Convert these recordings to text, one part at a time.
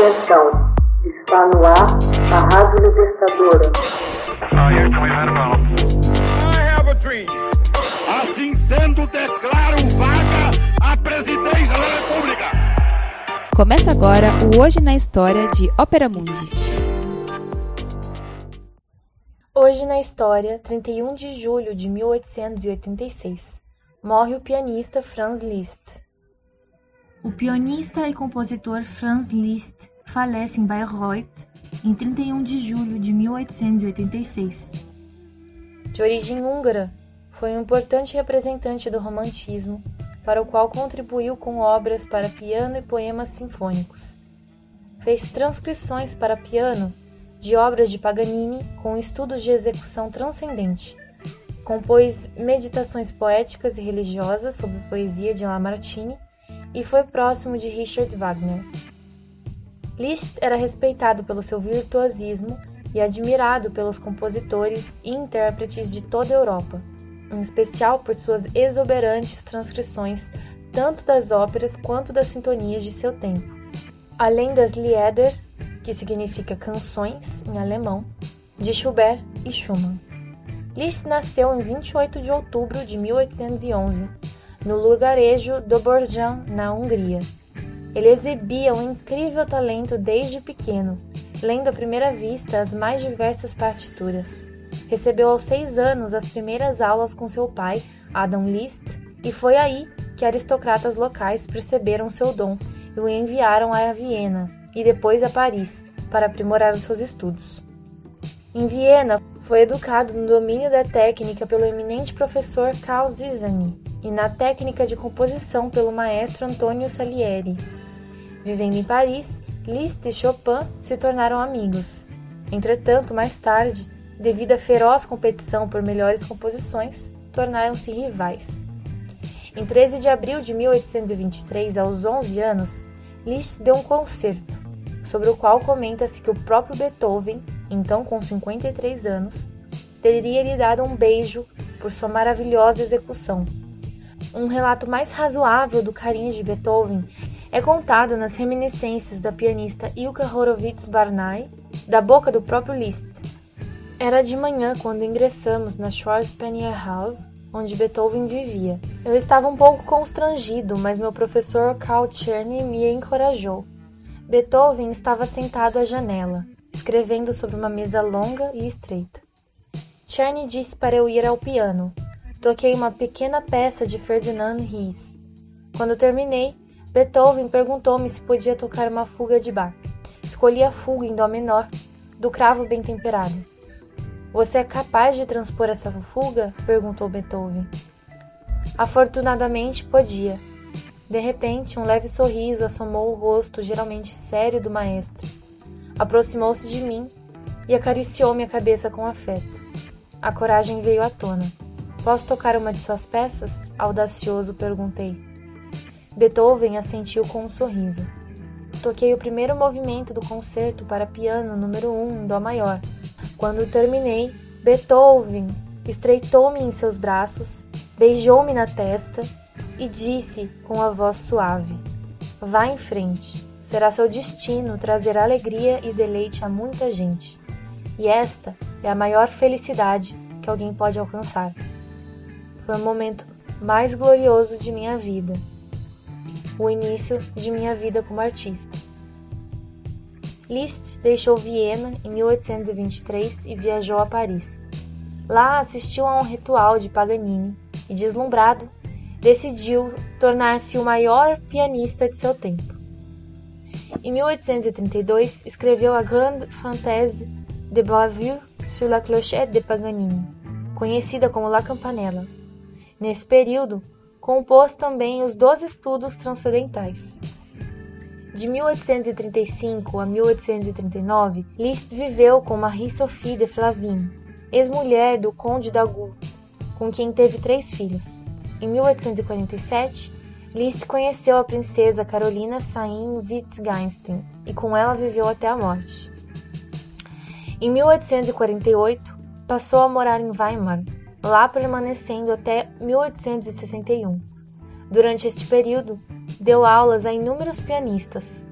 Atenção, está no ar a Rádio Libertadora. Assim sendo, declaro vaga a presidência da República. Começa agora o Hoje na História de Ópera Mundi. Hoje na história, 31 de julho de 1886, morre o pianista Franz Liszt. O pianista e compositor Franz Liszt falece em Bayreuth em 31 de julho de 1886. De origem húngara, foi um importante representante do romantismo, para o qual contribuiu com obras para piano e poemas sinfônicos. Fez transcrições para piano de obras de Paganini com estudos de execução transcendente. Compôs meditações poéticas e religiosas sobre poesia de Lamartine e foi próximo de Richard Wagner. Liszt era respeitado pelo seu virtuosismo e admirado pelos compositores e intérpretes de toda a Europa, em especial por suas exuberantes transcrições tanto das óperas quanto das sintonias de seu tempo. Além das Lieder, que significa canções em alemão, de Schubert e Schumann. Liszt nasceu em 28 de outubro de 1811 no lugarejo Doborjan, na Hungria. Ele exibia um incrível talento desde pequeno, lendo à primeira vista as mais diversas partituras. Recebeu aos seis anos as primeiras aulas com seu pai, Adam Liszt, e foi aí que aristocratas locais perceberam seu dom e o enviaram a Viena e depois a Paris para aprimorar os seus estudos. Em Viena, foi educado no domínio da técnica pelo eminente professor Carl Zizani, e na técnica de composição pelo maestro Antonio Salieri. Vivendo em Paris, Liszt e Chopin se tornaram amigos. Entretanto, mais tarde, devido à feroz competição por melhores composições, tornaram-se rivais. Em 13 de abril de 1823, aos 11 anos, Liszt deu um concerto, sobre o qual comenta-se que o próprio Beethoven, então com 53 anos, teria lhe dado um beijo por sua maravilhosa execução um relato mais razoável do carinho de Beethoven é contado nas reminiscências da pianista Ilka Horowitz-Barnay, da boca do próprio Liszt. Era de manhã quando ingressamos na Schwarzpanier House, onde Beethoven vivia. Eu estava um pouco constrangido, mas meu professor Karl Czerny me encorajou. Beethoven estava sentado à janela, escrevendo sobre uma mesa longa e estreita. Czerny disse para eu ir ao piano, toquei uma pequena peça de Ferdinand Ries. Quando terminei, Beethoven perguntou-me se podia tocar uma fuga de bar. Escolhi a fuga em dó menor, do cravo bem temperado. Você é capaz de transpor essa fuga? perguntou Beethoven. Afortunadamente podia. De repente, um leve sorriso assomou o rosto geralmente sério do maestro. Aproximou-se de mim e acariciou minha cabeça com afeto. A coragem veio à tona. Posso tocar uma de suas peças? Audacioso perguntei. Beethoven assentiu com um sorriso. Toquei o primeiro movimento do concerto para piano número 1 um, em Dó maior. Quando terminei, Beethoven estreitou-me em seus braços, beijou-me na testa e disse com a voz suave: Vá em frente. Será seu destino trazer alegria e deleite a muita gente. E esta é a maior felicidade que alguém pode alcançar. Foi o momento mais glorioso de minha vida, o início de minha vida como artista. Liszt deixou Viena em 1823 e viajou a Paris. Lá assistiu a um ritual de Paganini e, deslumbrado, decidiu tornar-se o maior pianista de seu tempo. Em 1832, escreveu a Grande Fantaisie de Bavure sur la clochette de Paganini, conhecida como La Campanella, Nesse período, compôs também os Doze Estudos Transcendentais. De 1835 a 1839, Liszt viveu com Marie-Sophie de Flavine, ex-mulher do Conde d'Agoult, com quem teve três filhos. Em 1847, Liszt conheceu a princesa Carolina Sayn-Wittgenstein e com ela viveu até a morte. Em 1848, passou a morar em Weimar, lá permanecendo até 1861. Durante este período, deu aulas a inúmeros pianistas,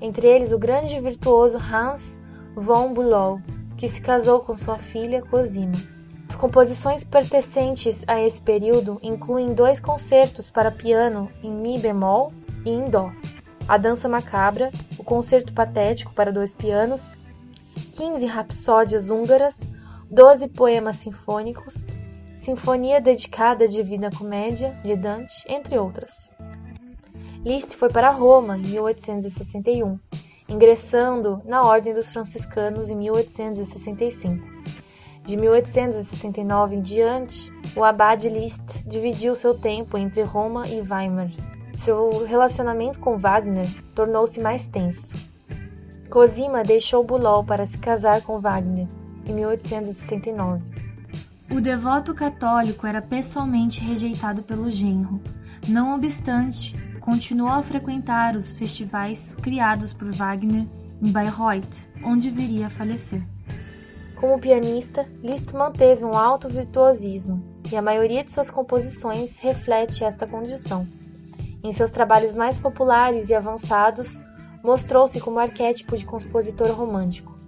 entre eles o grande virtuoso Hans von Bülow, que se casou com sua filha Cosima. As composições pertencentes a esse período incluem dois concertos para piano em mi bemol e em dó, a Dança Macabra, o Concerto Patético para dois pianos, 15 rapsódias húngaras, 12 poemas sinfônicos, Sinfonia dedicada à Divina Comédia de Dante, entre outras. Liszt foi para Roma em 1861, ingressando na Ordem dos Franciscanos em 1865. De 1869 em diante, o abade Liszt dividiu seu tempo entre Roma e Weimar. Seu relacionamento com Wagner tornou-se mais tenso. Cosima deixou Bülow para se casar com Wagner em 1869. O devoto católico era pessoalmente rejeitado pelo genro. Não obstante, continuou a frequentar os festivais criados por Wagner em Bayreuth, onde viria a falecer. Como pianista, Liszt manteve um alto virtuosismo, e a maioria de suas composições reflete esta condição. Em seus trabalhos mais populares e avançados, mostrou-se como arquétipo de compositor romântico.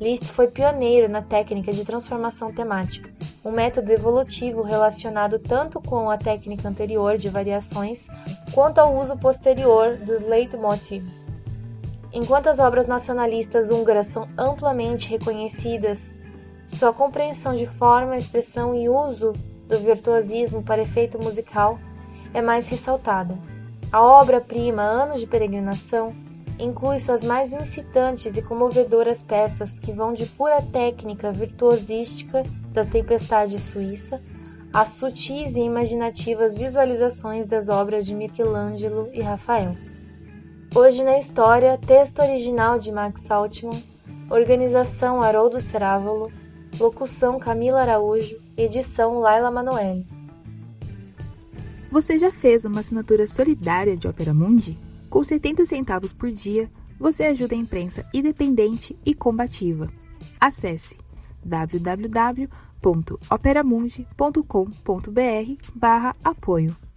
Liszt foi pioneiro na técnica de transformação temática, um método evolutivo relacionado tanto com a técnica anterior de variações quanto ao uso posterior dos leitmotiv. Enquanto as obras nacionalistas húngaras são amplamente reconhecidas, sua compreensão de forma, expressão e uso do virtuosismo para efeito musical é mais ressaltada. A obra-prima Anos de Peregrinação inclui suas mais incitantes e comovedoras peças que vão de pura técnica virtuosística da Tempestade Suíça às sutis e imaginativas visualizações das obras de Michelangelo e Rafael. Hoje na história, texto original de Max Altman, organização Haroldo Cerávolo, locução Camila Araújo, edição Laila Manoeli. Você já fez uma assinatura solidária de Opera Mundi? Com 70 centavos por dia, você ajuda a imprensa independente e combativa. Acesse www.operamundi.com.br/apoio.